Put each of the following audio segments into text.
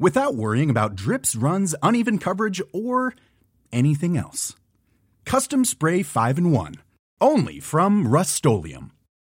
without worrying about drips, runs, uneven coverage, or anything else. Custom Spray 5 in 1. Only from Rust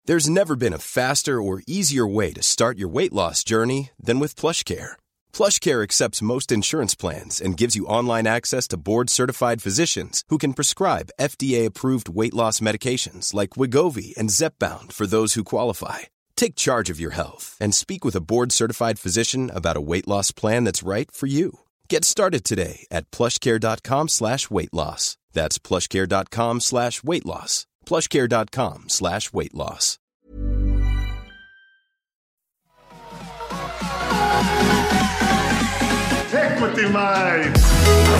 There's never been a faster or easier way to start your weight loss journey than with PlushCare. PlushCare accepts most insurance plans and gives you online access to board-certified physicians who can prescribe FDA-approved weight loss medications like Wegovy and Zepbound for those who qualify. Take charge of your health and speak with a board-certified physician about a weight loss plan that's right for you. Get started today at plushcare.com slash weight loss. That's plushcare.com slash weight loss. plushcare.com slash weight loss. Equity Mind.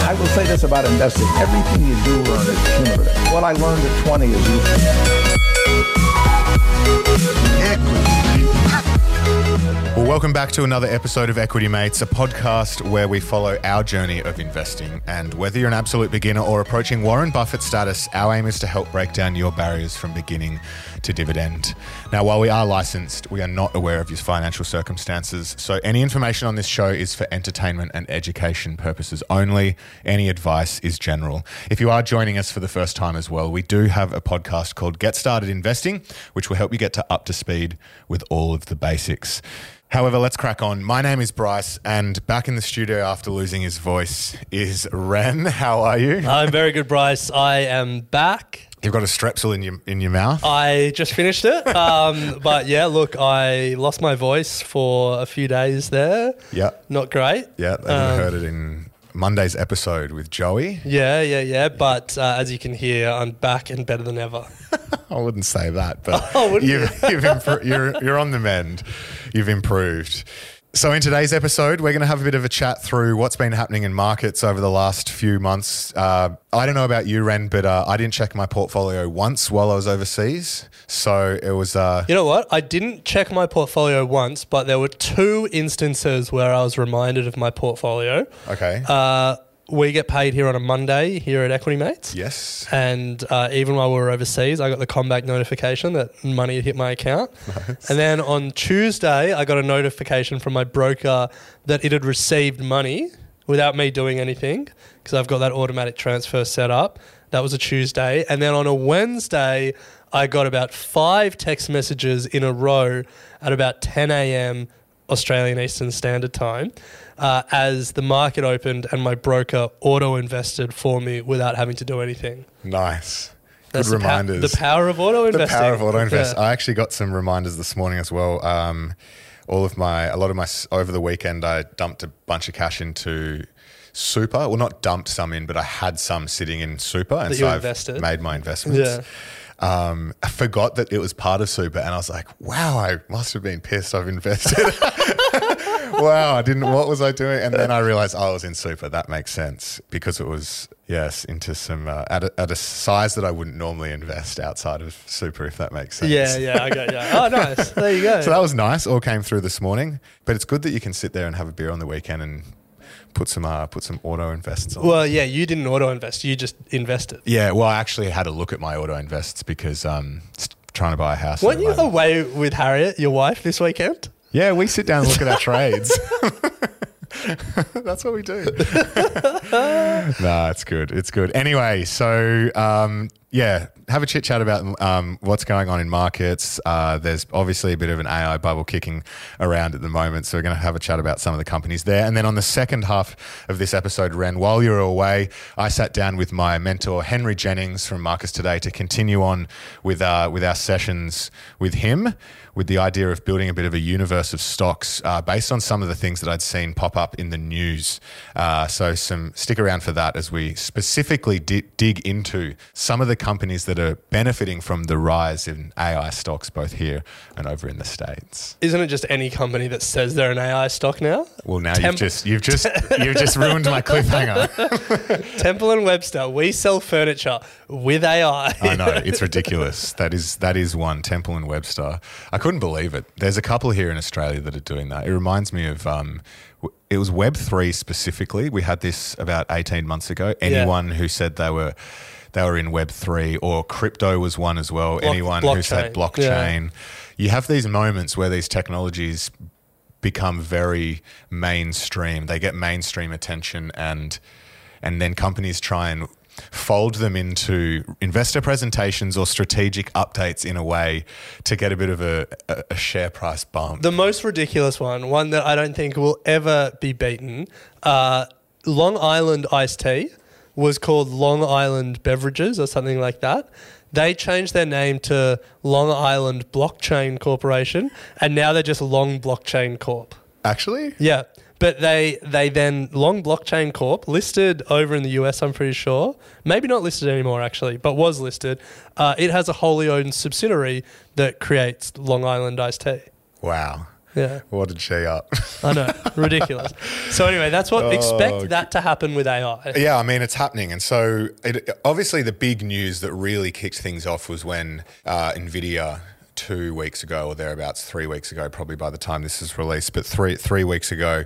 I will say this about investing. Everything you do learn is cumulative. What I learned at 20 is useful. Well, welcome back to another episode of Equity Mates, a podcast where we follow our journey of investing. And whether you're an absolute beginner or approaching Warren Buffett status, our aim is to help break down your barriers from beginning to dividend. Now, while we are licensed, we are not aware of your financial circumstances. So, any information on this show is for entertainment and education purposes only. Any advice is general. If you are joining us for the first time as well, we do have a podcast called Get Started Investing, which will help you get to up to speed with all of the basics. However, let's crack on. My name is Bryce, and back in the studio after losing his voice is Ren. How are you? I'm very good, Bryce. I am back. You've got a strepsil in your in your mouth. I just finished it. Um, but yeah, look, I lost my voice for a few days there. Yeah, Not great. yeah. And Um, heard it in Monday's episode with Joey. Yeah, yeah, yeah. But uh, as you can hear, I'm back and better than ever. I wouldn't say that, but Oh, you've, you've impro- you're you're on the mend. You've improved. So in today's episode, we're going to have a bit of a chat through what's been happening in markets over the last few months. Uh, I don't know about you, Ren, but uh, I didn't check my portfolio once while I was overseas. So it was. Uh, You know what? I didn't check my portfolio once, but there were two instances where I was reminded of my portfolio. okay. We get paid here on a Monday here at Equity Mates. yes. And uh, even while we were overseas, I got the CommBank notification that money had hit my account. And then on Tuesday, I got a notification from my broker that it had received money without me doing anything because I've got that automatic transfer set up. That was a Tuesday. And then on a Wednesday, I got about five text messages in a row at about 10 a.m. Australian Eastern Standard Time uh, as the market opened and my broker auto invested for me without having to do anything. Nice. That's Good the reminders. the power of auto investing. the power of auto invest. Yeah. I actually got some reminders this morning as well. Um, all of my, a lot of my, over the weekend, I dumped a bunch of cash into super. Well, not dumped some in, but I had some sitting in super, and so I've invested? made my investments. Um, I forgot that it was part of super, and I was like, "Wow, I must have been pissed. I've invested." wow, I didn't. What was I doing? And then I realized oh, I was in super. That makes sense because it was yes into some uh, at, a, at a size that I wouldn't normally invest outside of super. If that makes sense. Yeah, yeah, I got yeah. Oh, nice. There you go. So that was nice. All came through this morning, but it's good that you can sit there and have a beer on the weekend and put some uh, put some auto invests on. well, yeah, you didn't auto invest. You just invested. yeah, well, I actually had a look at my auto invests because um, trying to buy a house. Weren't you away with Harriet, your wife, this weekend? Yeah, we sit down and look at our trades. That's what we do. no, it's good. It's good. Anyway, so um, yeah, have a chit chat about um, what's going on in markets. Uh, there's obviously a bit of an AI bubble kicking around at the moment, so we're going to have a chat about some of the companies there. And then on the second half of this episode, Ren, while you were away, I sat down with my mentor Henry Jennings from Marcus Today to continue on with uh, with our sessions with him with the idea of building a bit of a universe of stocks uh, based on some of the things that I'd seen pop up in the news. Uh, so, some stick around for that as we specifically di- dig into some of the companies that are benefiting from the rise in AI stocks both here and over in the states. Isn't it just any company that says they're an AI stock now? Well, now Temp- you've just you've just you've just ruined my cliffhanger. Temple and Webster, we sell furniture with AI. I know it's ridiculous. That is that is one Temple and Webster. I couldn't believe it. There's a couple here in Australia that are doing that. It reminds me of um, it was Web three specifically. We had this about 18 months ago. Anyone who said they were they were in Web three or crypto was one as well. Block- Anyone who said blockchain. Yeah. blockchain. You have these moments where these technologies become very mainstream. They get mainstream attention and and then companies try and fold them into investor presentations or strategic updates in a way to get a bit of a, a, share price bump. The most ridiculous one, one that I don't think will ever be beaten, uh, Long Island iced tea was called Long Island Beverages or something like that. They changed their name to Long Island Blockchain Corporation, and now they're just Long Blockchain Corp. Actually, Yeah, but they they then Long Blockchain Corp listed over in the US. I'm pretty sure, maybe not listed anymore actually, but was listed. Uh, it has a wholly owned subsidiary that creates Long Island iced tea. wow. Yeah. What did she up? I know, ridiculous. So anyway, that's what Oh, expect that to happen with AI. Yeah, I mean, it's happening. And so, it, obviously, the big news that really kicked things off was when uh, NVIDIA, two weeks ago or thereabouts, three weeks ago, probably by the time this is released, but three, three weeks ago,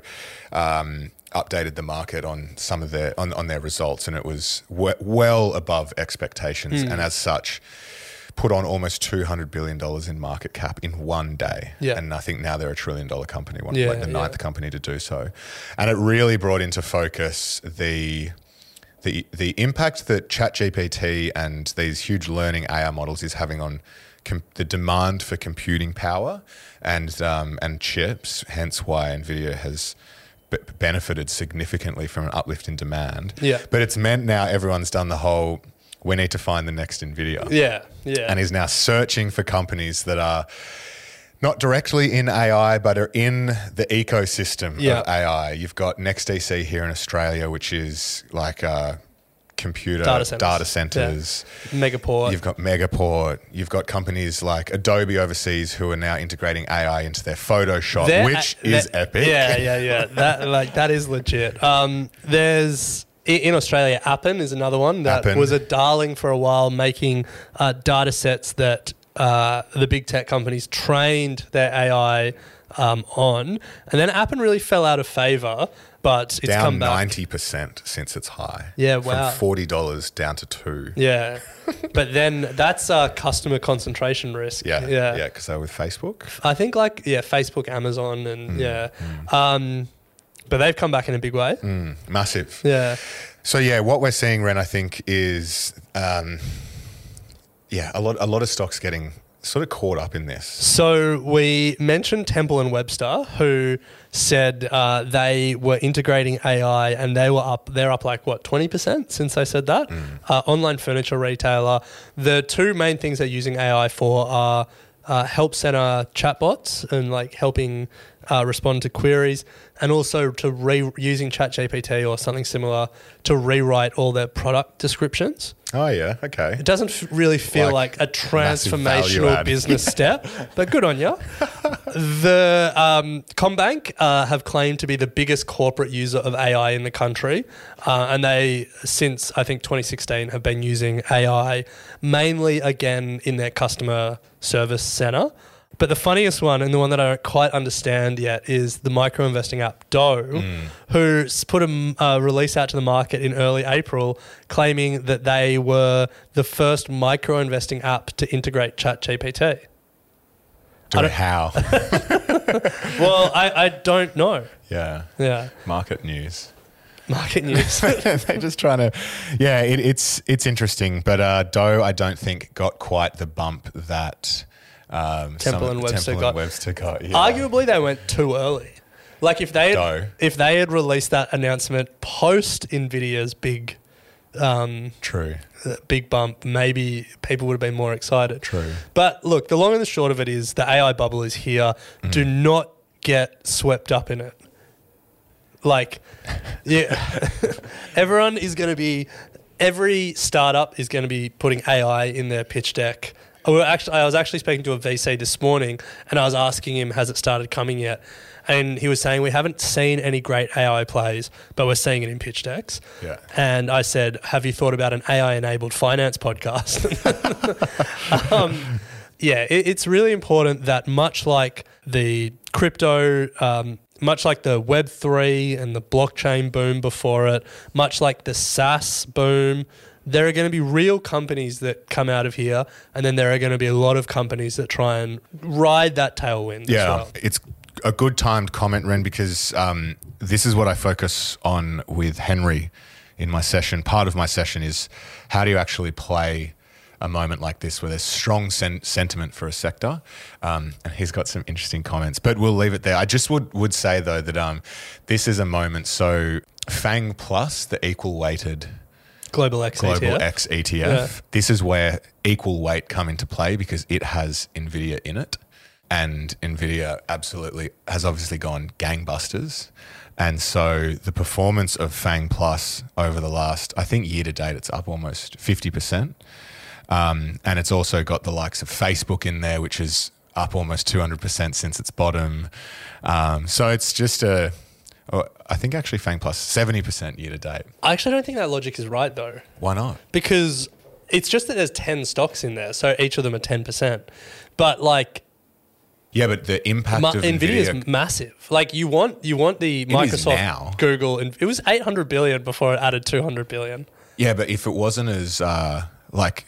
um, updated the market on some of their on, on their results, and it was we- well above expectations, and as such, put on almost two hundred billion dollars in market cap in one day. Yeah. and I think now they're a trillion dollar company, one Yeah, like the yeah. ninth company to do so, and it really brought into focus the. The, the impact that ChatGPT and these huge learning AI models is having on com- the demand for computing power and um, and chips, hence why Nvidia has b- benefited significantly from an uplift in demand. Yeah. But it's meant now everyone's done the whole. We need to find the next Nvidia. Yeah, yeah. And is now searching for companies that are not directly in AI, but are in the ecosystem Yeah. of AI. You've got NextDC here in Australia, which is like a computer Data centers. data centers. Megaport. You've got Megaport. You've got companies like Adobe overseas who are now integrating AI into their Photoshop, They're- which they're- is epic. Yeah, yeah, yeah. That like that is legit. Um, there's in Australia, Appen is another one that Appen. was a darling for a while, making uh, data sets that uh, the big tech companies trained their AI um, on, and then Appen really fell out of favor. But it's Down come back. ninety percent since it's high. Yeah, wow. From forty dollars down to two. Yeah, but then that's uh, customer concentration risk. Yeah, yeah, yeah, because they're with Facebook. I think like yeah, Facebook, Amazon, and Mm, yeah, um, but they've come back in a big way. Massive. Yeah, So yeah, what we're seeing, Ren, I think, is um, yeah, a lot, a lot of stocks getting sort of caught up in this. So we mentioned Temple and Webster, who said uh, they were integrating AI, and they were up. They're up like what twenty percent since they said that. Uh, online furniture retailer. The two main things they're using AI for are uh, help center chatbots and like helping uh, respond to queries, and also to re using ChatGPT or something similar to rewrite all their product descriptions. Oh yeah, okay. It doesn't f- really feel Like like, a transformational business step, but good on you. The um, CommBank uh, have claimed to be the biggest corporate user of AI in the country, uh, and they, since I think 2016, have been using AI mainly again in their customer service center. But the funniest one, and the one that I don't quite understand yet, is the micro investing app Douugh, who s- put a uh, release out to the market in early April, claiming that they were the first micro investing app to integrate ChatGPT. Do I don't- how? Well, I, I don't know. yeah, Yeah, market news. market news. They're just trying to, yeah. It, it's it's interesting, but uh, Douugh, I don't think got quite the bump that um, Temple and Webster Temple got. and Webster got. Yeah. Arguably, they went too early. Like if they had, if they had released that announcement post Nvidia's big um, True. uh, big bump, maybe people would have been more excited. True. But look, the long and the short of it is the AI bubble is here. Mm. Do not get swept up in it. Like, yeah, everyone is going to be every startup is going to be putting AI in their pitch deck. I was actually, I was actually speaking to a VC this morning, and I was asking him, "Has it started coming yet?" And he was saying, "We haven't seen any great AI plays, but we're seeing it in pitch decks." Yeah. And I said, "Have you thought about an AI-enabled finance podcast?" um, yeah, it, it's really important that much like the crypto, um, much like the Web three and the blockchain boom before it, much like the SaaS boom, there are going to be real companies that come out of here, and then there are going to be a lot of companies that try and ride that tailwind. as Yeah, well. it's a good timed comment, Ren, because um, this is what I focus on with Henry in my session. Part of my session is how do you actually play a moment like this where there's strong sen- sentiment for a sector. Um, and he's got some interesting comments, but we'll leave it there. I just would, would say, though, that um, this is a moment. So, FANG Plus, the equal weighted Global X Global ETF. X ETF. Yeah. This is where equal weight come into play because it has Nvidia in it, and Nvidia absolutely has obviously gone gangbusters. And so the performance of Fang Plus over the last, I think year to date, it's up almost fifty percent, um, and it's also got the likes of Facebook in there, which is up almost two hundred percent since its bottom. Um, so it's just a, oh, I think actually Fang Plus seventy percent year to date. I actually don't think that logic is right though. Why not? because it's just that there's 10 stocks in there, so each of them are 10%. But like Yeah, but the impact Ma- of Nvidia is massive. Like you want you want the Microsoft. Google, and it was 800 billion before it added 200 billion. yeah, but if it wasn't as uh, like,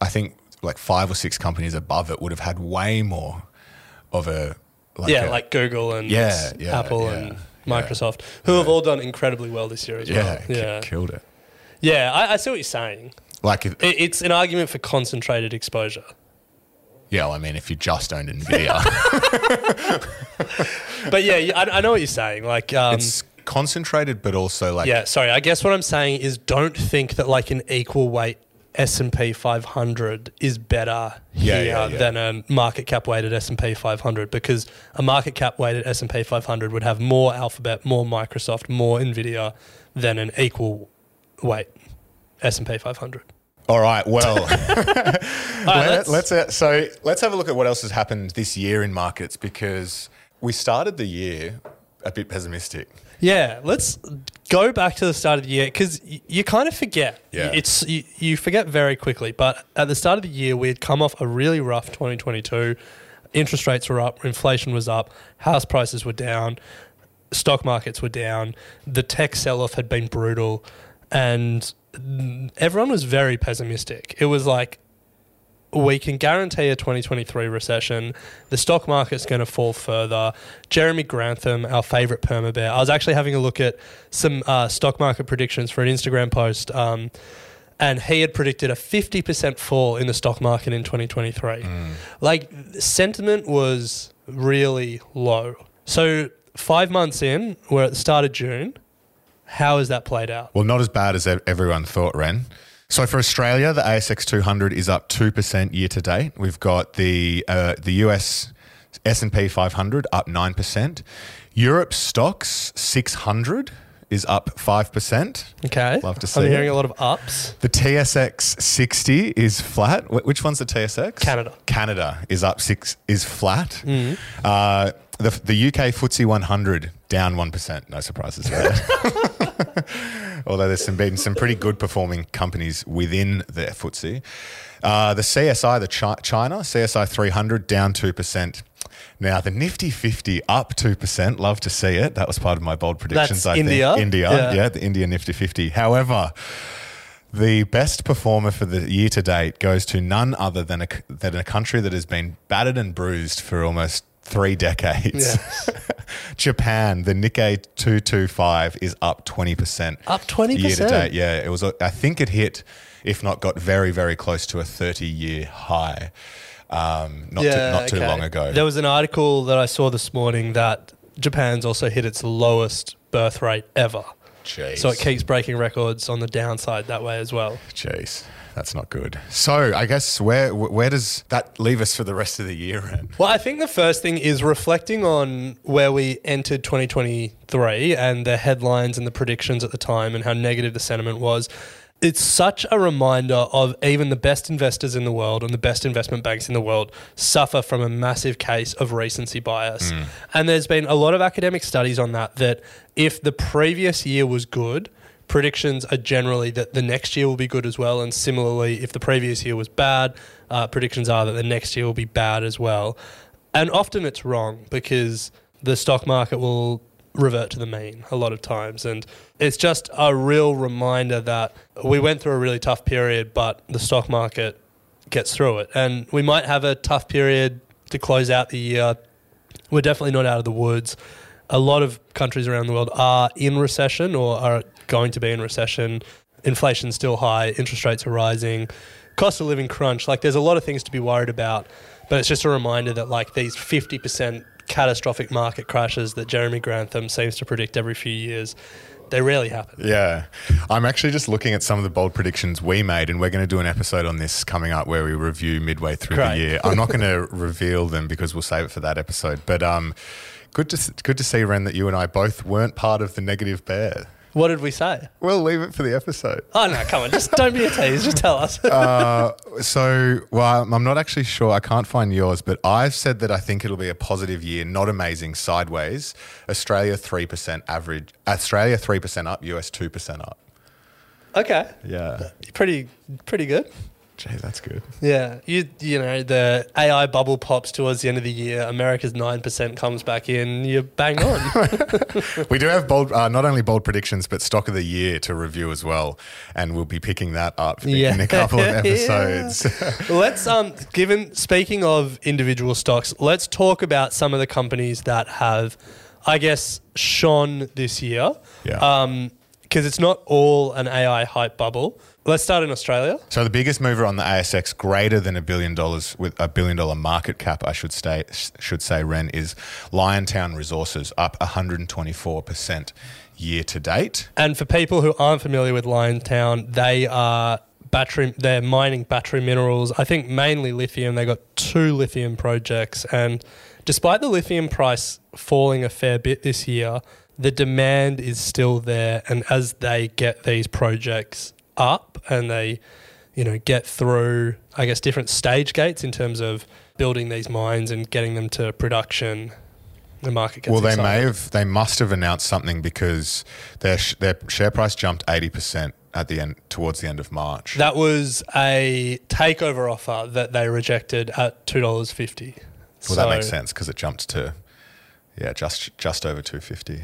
I think like five or six companies above it would have had way more of a like yeah, a- like Google and Yeah, yeah, Apple yeah, and. Microsoft, who have all done incredibly well this year as yeah, well. ki- Yeah, killed it. yeah. I, I see what you're saying. Like, if, It, it's an argument for concentrated exposure. yeah, well, I mean, if you just owned Nvidia, But yeah, yeah, I, I know what you're saying. Like, um, it's concentrated, but also like, Yeah, sorry. I guess what I'm saying is don't think that like an equal weight S&P 500 is better Yeah, here yeah, yeah. than a market cap weighted S&P 500 because a market cap weighted S&P 500 would have more Alphabet, more Microsoft, more Nvidia than an equal weight S&P 500. All right. Well, All right, Let, let's- us uh, so let's have a look at what else has happened this year in markets because we started the year a bit pessimistic. Yeah, let's go back to the start of the year because y- you kind of forget. Yeah. it's you, you forget very quickly. But at the start of the year, we had come off a really rough 2022. Interest rates were up, inflation was up, house prices were down, stock markets were down, the tech sell-off had been brutal, and everyone was very pessimistic. It was like we can guarantee a 2023 recession. The stock market's going to fall further. Jeremy Grantham, our favorite perma bear, I was actually having a look at some uh, stock market predictions for an Instagram post, um, and he had predicted a 50% fall in the stock market in 2023. Like, sentiment was really low. So, five months in, we're at the start of June. How has that played out? Well, not as bad as everyone thought, Ren. So for Australia, the ASX 200 is up two percent year to date. We've got the uh, the US S and P 500 up nine percent. Europe stocks 600 is up five percent. Okay. Love to see I'm it. hearing a lot of ups. The TSX 60 is flat. Wh- Which one's the TSX? Canada. Canada is up six is flat. Uh, the the UK FTSE 100 down one percent. No surprises there. Although there's some been some pretty good performing companies within the FTSE. Uh, the CSI, the Chi- China CSI 300 down two percent. Now the Nifty 50 up two percent. Love to see it. That was part of my bold predictions. That's I India? think India, Yeah. yeah, the India Nifty 50. However, the best performer for the year to date goes to none other than a, than a country that has been battered and bruised for almost three decades. Japan, the Nikkei 225 is up 20%. Up 20%? Year to date, yeah. It was, I think it hit, if not got very, very close to a 30 year high um, not, too, not too okay. long ago. There was an article that I saw this morning that Japan's also hit its lowest birth rate ever. Jeez. So it keeps breaking records on the downside that way as well. Jeez. That's not good. So I guess where where does that leave us for the rest of the year? Ren? Well, I think the first thing is reflecting on where we entered 2023 and the headlines and the predictions at the time and how negative the sentiment was. It's such a reminder of even the best investors in the world and the best investment banks in the world suffer from a massive case of recency bias. And there's been a lot of academic studies on that that if the previous year was good, predictions are generally that the next year will be good as well. And similarly, if the previous year was bad, uh, predictions are that the next year will be bad as well. And often it's wrong because the stock market will revert to the mean a lot of times. And it's just a real reminder that we went through a really tough period, but the stock market gets through it. And we might have a tough period to close out the year. We're definitely not out of the woods. A lot of countries around the world are in recession or are going to be in recession. Inflation's still high, interest rates are rising, cost of living crunch. Like there's a lot of things to be worried about. But it's just a reminder that like these 50% catastrophic market crashes that Jeremy Grantham seems to predict every few years, they rarely happen. Yeah. I'm actually just looking at some of the bold predictions we made, and we're going to do an episode on this coming up where we review midway through the year. I'm not going to reveal them because we'll save it for that episode. But um, good to good to see, Ren, that you and I both weren't part of the negative bear. What did we say? We'll leave it for the episode. Oh no, come on, just don't be a tease. Just tell us. Uh, so, well, I'm not actually sure. I can't find yours, but I've said that I think it'll be a positive year, not amazing sideways. Australia 3% average, Australia 3% up, US 2% up. okay, Yeah. pretty pretty good. Gee, that's good. Yeah, you you know the AI bubble pops towards the end of the year. America's nine percent comes back in. You're bang on. We do have bold, uh, not only bold predictions, but stock of the year to review as well, and we'll be picking that up Yeah. in a couple of episodes. let's um given speaking of individual stocks, let's talk about some of the companies that have, I guess, shone this year. Yeah. Um, because it's not all an AI hype bubble. Let's start in Australia. so the biggest mover on the ASX, greater than a billion dollars with a billion dollar market cap, I should say, should say, Ren is Liontown Resources, up 124 percent year to date. And for people who aren't familiar with Liontown, they are battery. They're mining battery minerals. I think mainly lithium. They got two lithium projects, and despite the lithium price falling a fair bit this year, the demand is still there. And as they get these projects up and they, you know, get through, I guess, different stage gates in terms of building these mines and getting them to production. The market gets Well, they excited. may have, they must have announced something because their sh- their share price jumped 80 percent at the end towards the end of March. That was a takeover offer that they rejected at two dollars fifty. Well, that makes sense because it jumped to yeah, just just over two fifty,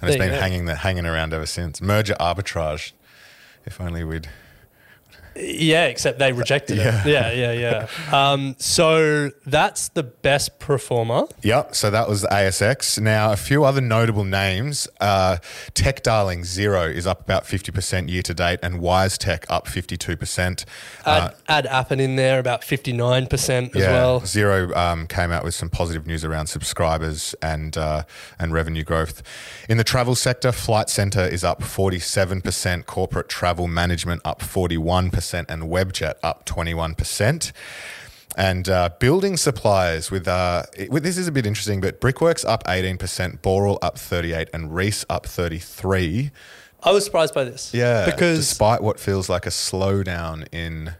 and it's been hanging the, hanging around ever since. Merger arbitrage. If only we'd. Yeah, except they rejected it. Yeah, yeah, yeah. Um, so that's the best performer. Yep. So that was the ASX. Now a few other notable names. Uh, Tech Darling Xero is up about fifty percent year to date, and WiseTech up fifty two percent. Add, add Appen in there, about fifty nine percent as Uh, yeah, well. Xero um, came out with some positive news around subscribers and uh, and revenue growth. In the travel sector, Flight Centre is up 47%, corporate travel management up 41%, and Webjet up 21%. And uh, building supplies with, uh, it- with this is a bit interesting, but Brickworks up 18%, Boral up 38, and Reece up 33. I was surprised by this. Yeah, because despite what feels like a slowdown in,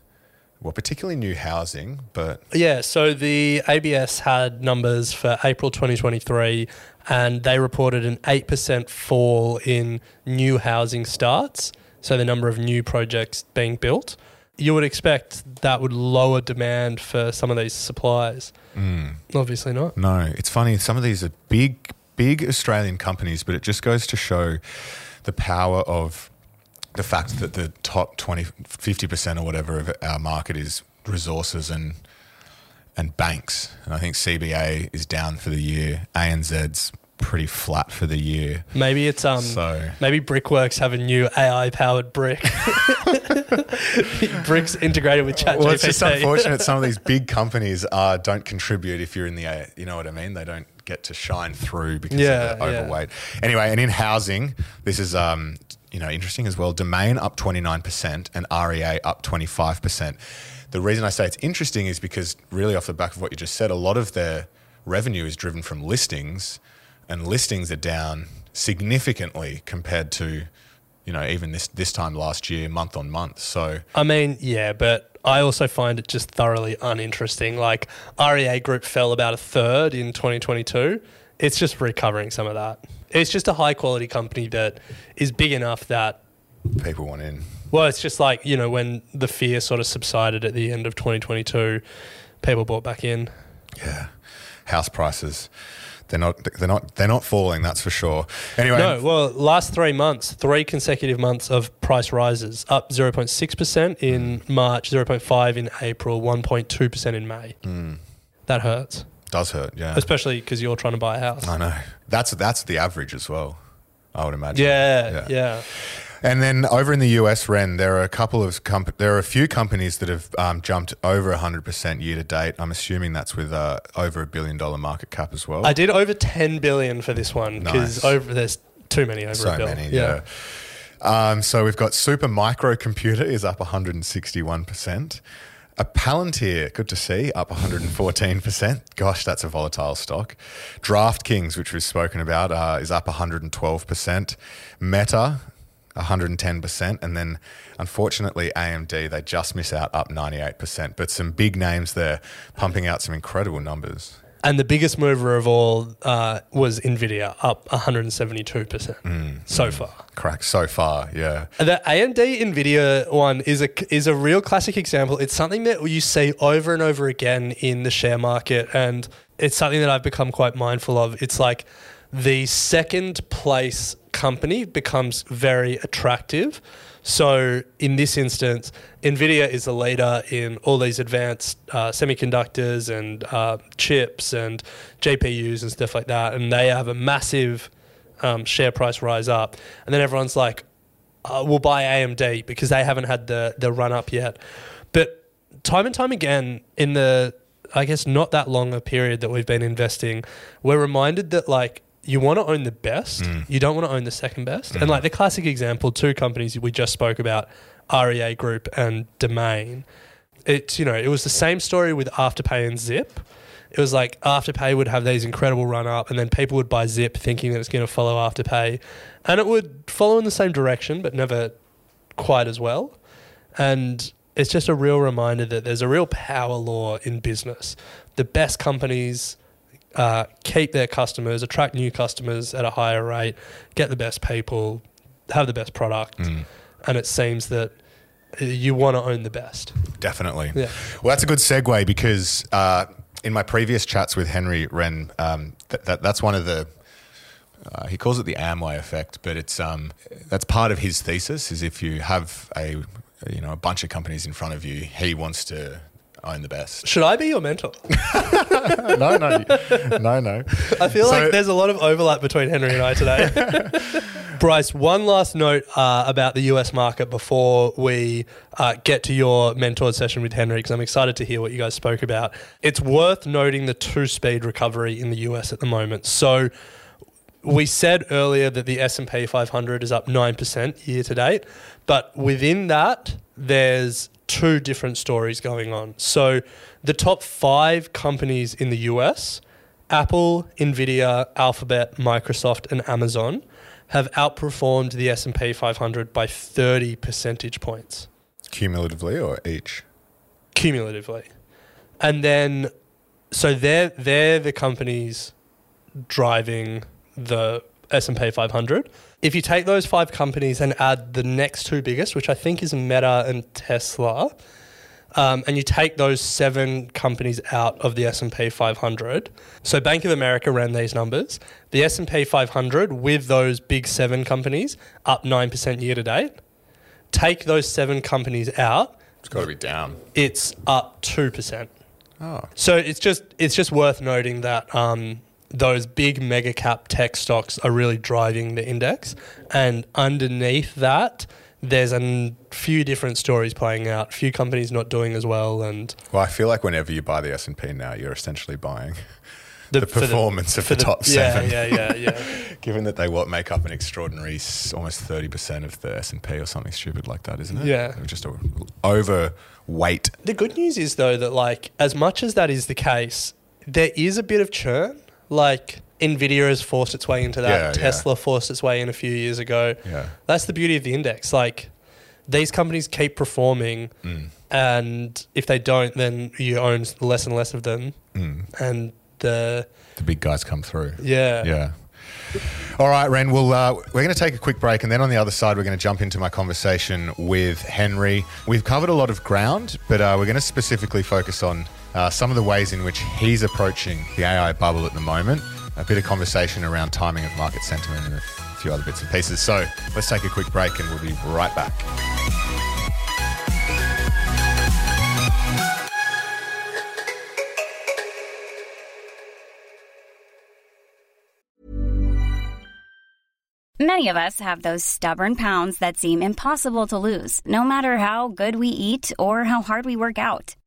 well, particularly new housing, but Yeah, so the ABS had numbers for April 2023 and they reported an 8% fall in new housing starts, so the number of new projects being built. You would expect that would lower demand for some of these supplies. Mm. Obviously not. No, it's funny. Some of these are big, big Australian companies, but it just goes to show the power of the fact that the top 20, 50% or whatever of our market is resources and and banks. And I think CBA is down for the year. ANZ's pretty flat for the year. Maybe it's um So- maybe Brickworks have a new AI powered brick. Bricks integrated with ChatGPT. Well, it's just unfortunate some of these big companies uh, don't contribute if you're in the, A- you know what I mean? They don't get to shine through because Yeah, of the yeah. overweight. Anyway, and in housing, this is, um, you know, interesting as well. Domain up 29% and REA up 25%. The reason I say it's interesting is because really off the back of what you just said, a lot of their revenue is driven from listings and listings are down significantly compared to you know, even this this time last year, month on month. So I mean, yeah, but I also find it just thoroughly uninteresting. Like REA Group fell about a third in 2022. It's just recovering some of that. It's just a high quality company that is big enough that people want in. well, it's just like, you know, when the fear sort of subsided at the end of 2022, people bought back in. Yeah, house prices. They're not. They're not. They're not falling. That's for sure. Anyway, No, well, last three months, three consecutive months of price rises, up 0.6% in hmm. March, 0.5 in April, 1.2% in May. Hmm. That hurts, does hurt. Yeah, especially because you're trying to buy a house. I know. That's that's the average as well. I would imagine. Yeah, Yeah, yeah. And then over in the US, Ren, there are a couple of comp- there are a few companies that have um, jumped over 100% year to date. I'm assuming that's with uh, over a billion dollar market cap as well. I did over 10 billion for this one because Nice. over there's too many over so a billion. many, yeah. Um, so we've got Super Microcomputer is up 161%. A Palantir, good to see, up 114%. Gosh, that's a volatile stock. DraftKings, which we've spoken about, uh, is up 112%. Meta, 110%. And then, unfortunately, AMD, they just miss out, up 98%. But some big names there, pumping out some incredible numbers. And the biggest mover of all uh, was Nvidia, up 172% Mm, so far. Crack so far, yeah. The AMD Nvidia one is a is a real classic example. It's something that you see over and over again in the share market, and it's something that I've become quite mindful of. It's like the second place company becomes very attractive. So in this instance, Nvidia is a leader in all these advanced uh, semiconductors and uh, chips and GPUs and stuff like that, and they have a massive um, share price rise up, and then everyone's like, uh, we'll buy AMD because they haven't had the the run up yet. But time and time again in the I guess not that long a period that we've been investing, we're reminded that like you want to own the best, mm. you don't want to own the second best. And mm. like the classic example, two companies we just spoke about, REA Group and Domain. It's you know it was the same story with Afterpay and Zip. It was like Afterpay would have these incredible run up, and then people would buy Zip thinking that it's going to follow Afterpay, and it would follow in the same direction, but never quite as well. And it's just a real reminder that there's a real power law in business. The best companies uh, keep their customers, attract new customers at a higher rate, get the best people, have the best product, and it seems that you want to own the best. Definitely. Yeah. Well, that's a good segue because uh, in my previous chats with Henry Ren, um, that, that, that's one of the. Uh, he calls it the Amway effect, but it's um, that's part of his thesis. Is if you have a you know a bunch of companies in front of you, he wants to own the best. Should I be your mentor? no, no, no, no. I feel So- like there's a lot of overlap between Henry and I today. Bryce, one last note uh, about the US market before we uh, get to your mentored session with Henry, because I'm excited to hear what you guys spoke about. It's worth noting the two speed recovery in the US at the moment. So, we said earlier that the S&P 500 is up 9% year to date, but within that there's two different stories going on. So the top 5 companies in the US, Apple, Nvidia, Alphabet, Microsoft and Amazon have outperformed the S&P 500 by 30 percentage points Cumulatively or each? cumulatively. And then so they're they're the companies driving the S&P 500. If you take those five companies and add the next two biggest, which I think is Meta and Tesla, um, and you take those seven companies out of the S&P 500. So Bank of America ran these numbers. The S&P 500 with those big seven companies up 9% year to date. Take those seven companies out, It's got to be down. it's up 2%. Oh, So it's just it's just worth noting that um, those big mega cap tech stocks are really driving the index, and underneath that, there's a few different stories playing out. Few companies not doing as well, and well, I feel like whenever you buy the S and P now, you're essentially buying the, the for performance of for the top yeah, seven. Yeah, yeah, yeah. Given that they what make up an extraordinary almost thirty percent of the S and P or something stupid like that, isn't it? Yeah. They're just a overweight. The good news is though that like as much as that is the case, there is a bit of churn. Like Nvidia has forced its way into that. Yeah, yeah. Tesla forced its way in a few years ago. Yeah. That's the beauty of the index. Like these companies keep performing, Mm. and if they don't, then you own less and less of them. Mm. And the The big guys come through. yeah, Yeah. All right, Ren. Well, uh, we're going to take a quick break, and then on the other side, we're going to jump into my conversation with Henry. We've covered a lot of ground, but uh, we're going to specifically focus on uh, some of the ways in which he's approaching the AI bubble at the moment. A bit of conversation around timing of market sentiment and a few other bits and pieces. So let's take a quick break, and we'll be right back. Many of us have those stubborn pounds that seem impossible to lose, no matter how good we eat or how hard we work out.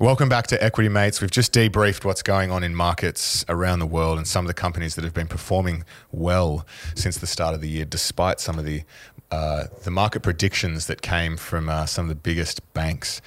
Welcome back to Equity Mates. We've just debriefed what's going on in markets around the world and some of the companies that have been performing well since the start of the year, despite some of the uh, the market predictions that came from uh, some of the biggest banks.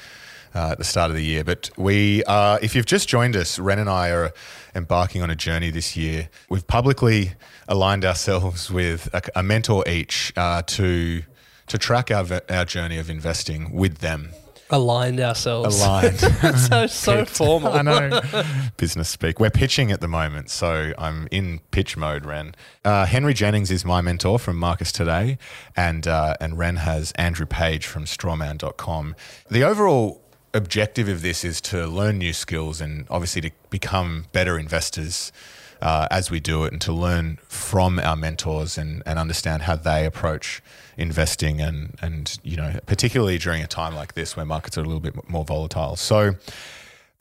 Uh, at the start of the year, but we, uh, if you've just joined us, Ren and I are embarking on a journey this year. We've publicly aligned ourselves with a, a mentor each uh, to to track our our journey of investing with them. Aligned ourselves. Aligned. so so formal. I know. Business speak. We're pitching at the moment, so I'm in pitch mode, Ren. Uh, Henry Jennings is my mentor from Marcus Today, and, uh, and Ren has Andrew Page from strawman.com. The overall objective of this is to learn new skills and obviously to become better investors. Uh, as we do it, and to learn from our mentors and, and understand how they approach investing, and and you know particularly during a time like this where markets are a little bit more volatile. So,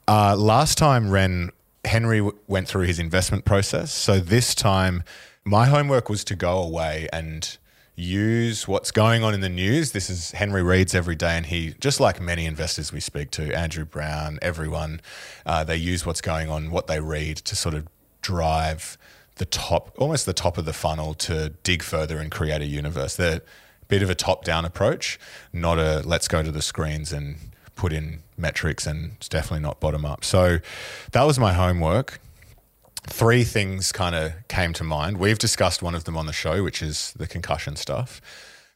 uh, last time, Ren Henry w- went through his investment process. So this time, my homework was to go away and use what's going on in the news. This is Henry reads every day, and he, just like many investors we speak to, Andrew Brown, everyone, uh, they use what's going on, what they read, to sort of drive the top, almost the top of the funnel, to dig further and create a universe. A bit of a top-down approach, not a let's go to the screens and put in metrics, and it's definitely not bottom up. So that was my homework three things kind of came to mind. We've discussed one of them on the show, which is the concussion stuff.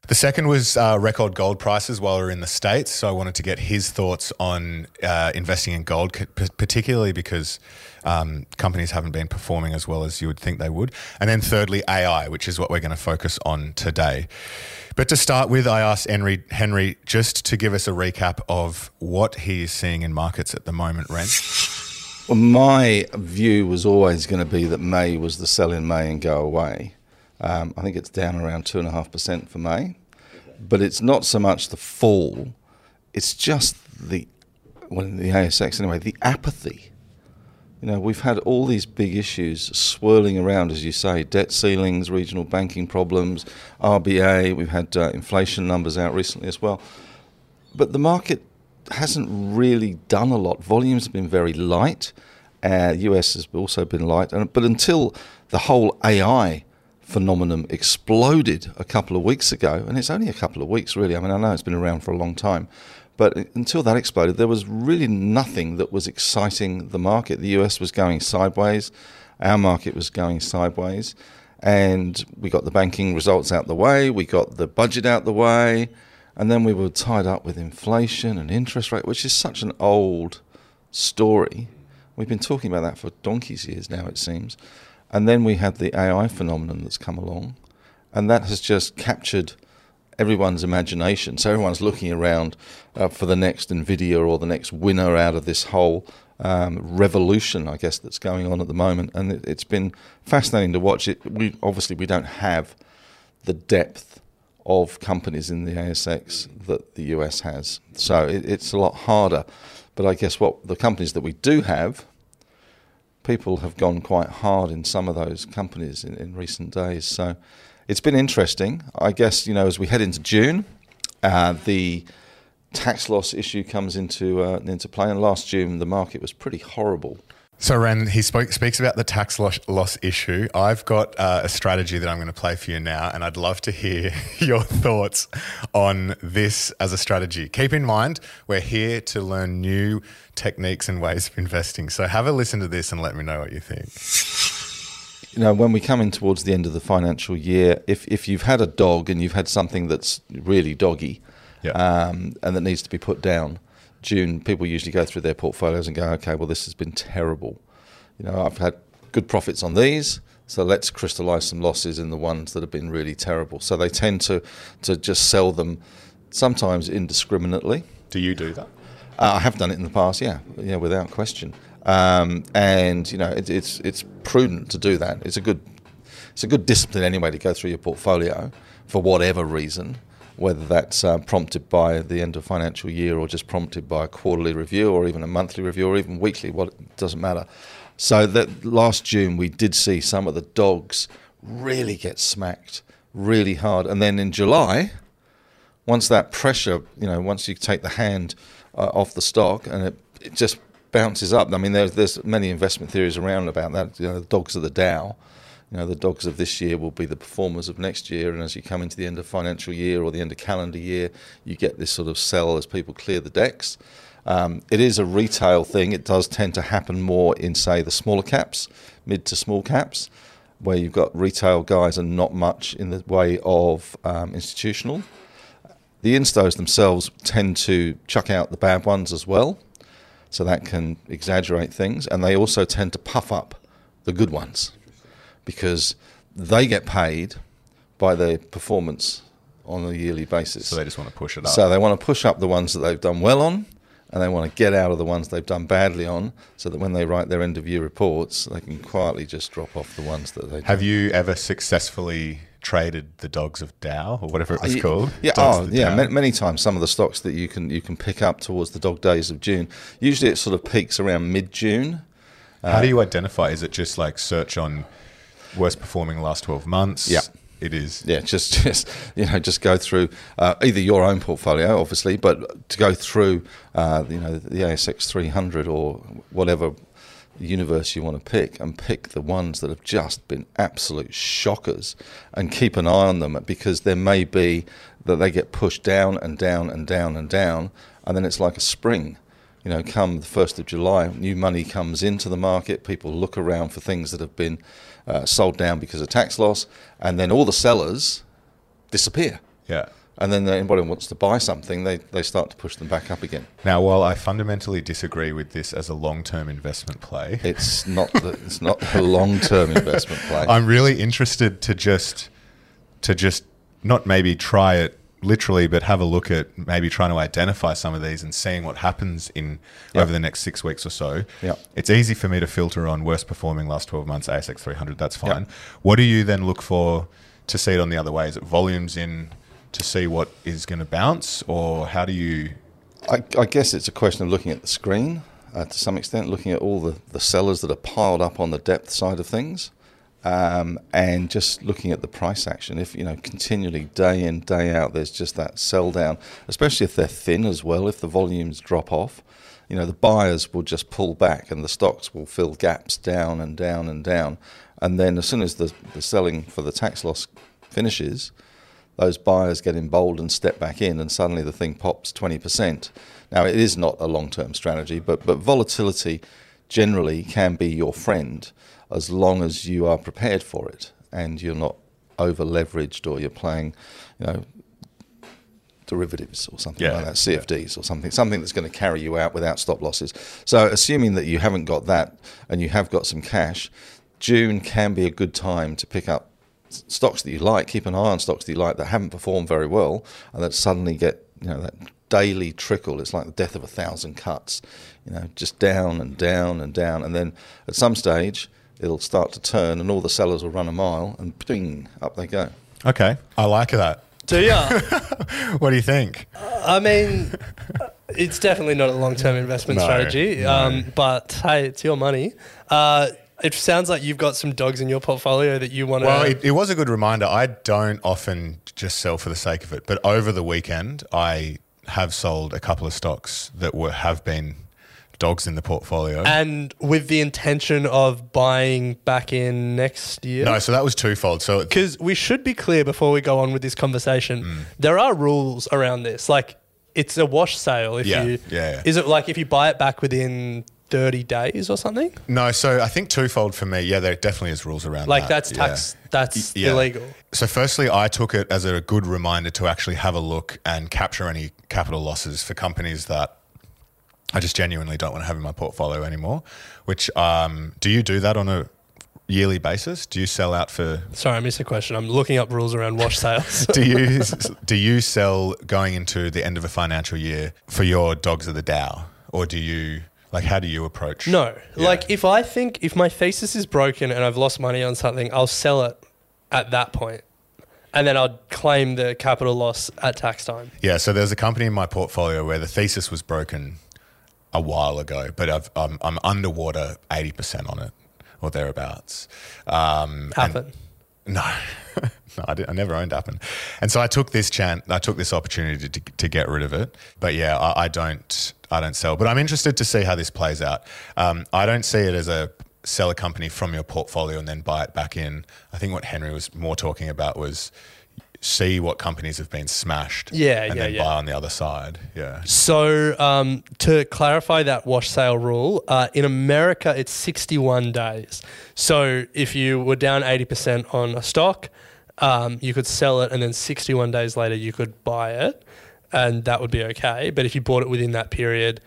The second was uh, record gold prices while we are in the States. So I wanted to get his thoughts on uh, investing in gold, particularly because um, companies haven't been performing as well as you would think they would. And then thirdly, AI, which is what we're going to focus on today. But to start with, I asked Henry, Henry just to give us a recap of what he is seeing in markets at the moment, Ren. Well, my view was always going to be that May was the sell in May and go away. Um, I think it's down around 2.5% for May. But it's not so much the fall, it's just the, well, the ASX anyway, the apathy. You know, we've had all these big issues swirling around, as you say, debt ceilings, regional banking problems, RBA. We've had uh, inflation numbers out recently as well. But the market hasn't really done a lot. Volumes have been very light. Uh, US has also been light. And, but until the whole AI phenomenon exploded a couple of weeks ago, and it's only a couple of weeks really. I mean, I know it's been around for a long time, but until that exploded, there was really nothing that was exciting the market. The US was going sideways, our market was going sideways, and we got the banking results out the way, we got the budget out the way, and then we were tied up with inflation and interest rate, which is such an old story. We've been talking about that for donkey's years now, it seems. And then we had the AI phenomenon that's come along, and that has just captured everyone's imagination. So everyone's looking around uh, for the next NVIDIA or the next winner out of this whole um, revolution, I guess, that's going on at the moment. And it, it's been fascinating to watch it. We obviously we don't have the depth of companies in the ASX that the US has, so it, it's a lot harder. But I guess what the companies that we do have, people have gone quite hard in some of those companies in, in recent days. So it's been interesting. I guess you know as we head into June, uh, the tax loss issue comes into uh, into play. And last June, the market was pretty horrible. So, Ren, he spoke, speaks about the tax loss, loss issue. I've got uh, a strategy that I'm going to play for you now, and I'd love to hear your thoughts on this as a strategy. Keep in mind, we're here to learn new techniques and ways of investing. So, have a listen to this and let me know what you think. You know, when we come in towards the end of the financial year, if, if you've had a dog and you've had something that's really doggy Yeah. um, and that needs to be put down, June, people usually go through their portfolios and go, okay, well, this has been terrible. You know, I've had good profits on these, so let's crystallize some losses in the ones that have been really terrible. So they tend to, to just sell them sometimes indiscriminately. Do you do that? Uh, I have done it in the past, yeah, yeah, without question. Um, and you know, it, it's it's prudent to do that. It's a good it's a good discipline anyway to go through your portfolio for whatever reason, whether that's uh, prompted by the end of financial year or just prompted by a quarterly review or even a monthly review or even weekly. What it doesn't matter. So that last June we did see some of the dogs really get smacked really hard, and then in July once that pressure, you know, once you take the hand uh, off the stock and it, it just bounces up. I mean, there's there's many investment theories around about that. You know, the dogs of the Dow. You know, the dogs of this year will be the performers of next year, and as you come into the end of financial year or the end of calendar year, you get this sort of sell as people clear the decks. Um, it is a retail thing. It does tend to happen more in, say, the smaller caps, mid to small caps, where you've got retail guys and not much in the way of um, institutional. The instos themselves tend to chuck out the bad ones as well, so that can exaggerate things, and they also tend to puff up the good ones because they get paid by their performance on a yearly basis. So they just want to push it up. So they want to push up the ones that they've done well on, and they want to get out of the ones they've done badly on, so that when they write their end of year reports, they can quietly just drop off the ones that they Have done. you ever successfully traded the dogs of Dow or whatever it was Uh, called? Yeah, Dogs oh, yeah. Many, many times, some of the stocks that you can you can pick up towards the dog days of June. Usually, it sort of peaks around mid June. How do you identify? Is it just like search on worst performing last 12 months? Yeah. It is. Yeah, just just you know, just go through uh, either your own portfolio, obviously, but to go through uh, you know the ASX 300 or whatever universe you want to pick, and pick the ones that have just been absolute shockers, and keep an eye on them because there may be that they get pushed down and down and down and down, and then it's like a spring. You know, come the first of July, new money comes into the market. People look around for things that have been uh, sold down because of tax loss, and then all the sellers disappear. Yeah. And then anybody who wants to buy something, they, they start to push them back up again. Now, while I fundamentally disagree with this as a long term investment play, It's not the, it's not a long term investment play. I'm really interested to just to just not maybe try it literally, but have a look at maybe trying to identify some of these and seeing what happens in Yeah. over the next six weeks or so. Yeah. It's easy for me to filter on worst performing last 12 months ASX 300. That's fine. What do you then look for to see it on the other way? Is it volumes in to see what is going to bounce, or how do you? I, I guess it's a question of looking at the screen uh, to some extent, looking at all the, the sellers that are piled up on the depth side of things, um, and just looking at the price action. If you know continually day in day out, there's just that sell down, especially if they're thin as well. If the volumes drop off, you know the buyers will just pull back, and the stocks will fill gaps down and down and down, and then as soon as the, the selling for the tax loss finishes those buyers get emboldened and step back in, and suddenly the thing pops 20%. Now, it is not a long term strategy, but, but volatility generally can be your friend as long as you are prepared for it and you're not over leveraged or you're playing, you know, derivatives or something Yeah, like that, CFDs or something, something that's going to carry you out without stop losses. So, assuming that you haven't got that and you have got some cash, June can be a good time to pick up stocks that you like. Keep an eye on stocks that you like that haven't performed very well and that suddenly get you know that daily trickle. It's like the death of a thousand cuts, you know, just down and down and down, and then at some stage it'll start to turn, and all the sellers will run a mile, and bing, up they go. Okay, I like that. Do ya? What do you think? I mean, it's definitely not a long term investment No, strategy. no. Um, but hey, it's your money. Uh, It sounds like you've got some dogs in your portfolio that you want to. Well, it, it was a good reminder. I don't often just sell for the sake of it, but over the weekend, I have sold a couple of stocks that were have been dogs in the portfolio. and with the intention of buying back in next year. no, so that was twofold. So Because we should be clear before we go on with this conversation. Mm. There are rules around this. Like it's a wash sale. If Yeah, you yeah, yeah. is it like if you buy it back within thirty days or something? no, so I think twofold for me. Yeah, there definitely is rules around that. Like that. that's Yeah. tax. That's Yeah. illegal. So, firstly, I took it as a good reminder to actually have a look and capture any capital losses for companies that I just genuinely don't want to have in my portfolio anymore. Which, um, do you do that on a yearly basis? Do you sell out for? Sorry, I missed a question. I'm looking up rules around wash sales. Do you do you sell going into the end of a financial year for your dogs of the Dow, or do you like how do you approach? No. Yeah. Like if I think if my thesis is broken and I've lost money on something, I'll sell it at that point. And then I'd claim the capital loss at tax time. Yeah, so there's a company in my portfolio where the thesis was broken a while ago, but I've, I'm, I'm underwater 80% on it or thereabouts. Um, and- no, no, I, I never owned Appen, and so I took this chance. I took this opportunity to, to get rid of it. But yeah, I, I don't. I don't sell. But I'm interested to see how this plays out. Um, I don't see it as a sell a company from your portfolio and then buy it back in. I think what Henry was more talking about was see what companies have been smashed. Yeah, and yeah, then yeah. buy on the other side. Yeah. So, um, to clarify that wash sale rule, uh, in America it's 61 days. So, if you were down 80% on a stock, um, you could sell it and then 61 days later you could buy it, and that would be okay. But if you bought it within that period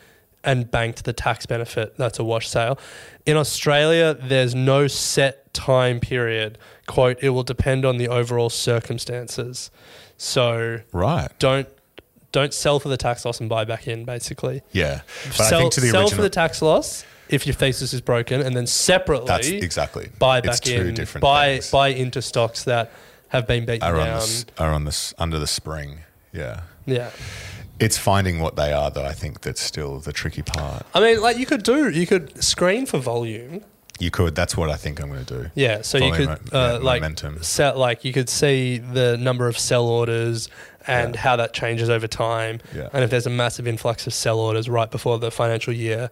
and banked the tax benefit, that's a wash sale. In Australia, there's no set time period. Quote, it will depend on the overall circumstances. So, Right. don't don't sell for the tax loss and buy back in basically Yeah. But sell, I think to the sell original. for the tax loss if your thesis is broken and then separately That's exactly. buy back It's back two in different buy things. buy into stocks that have been beaten are on, down are on this under the spring. Yeah. yeah It's finding what they are, though. I think that's still the tricky part. I mean like you could do you could screen for volume You could. That's what I think I'm going to do. yeah so you could uh, like momentum. set like you could see the number of sell orders and Yeah. how that changes over time Yeah. and if there's a massive influx of sell orders right before the financial year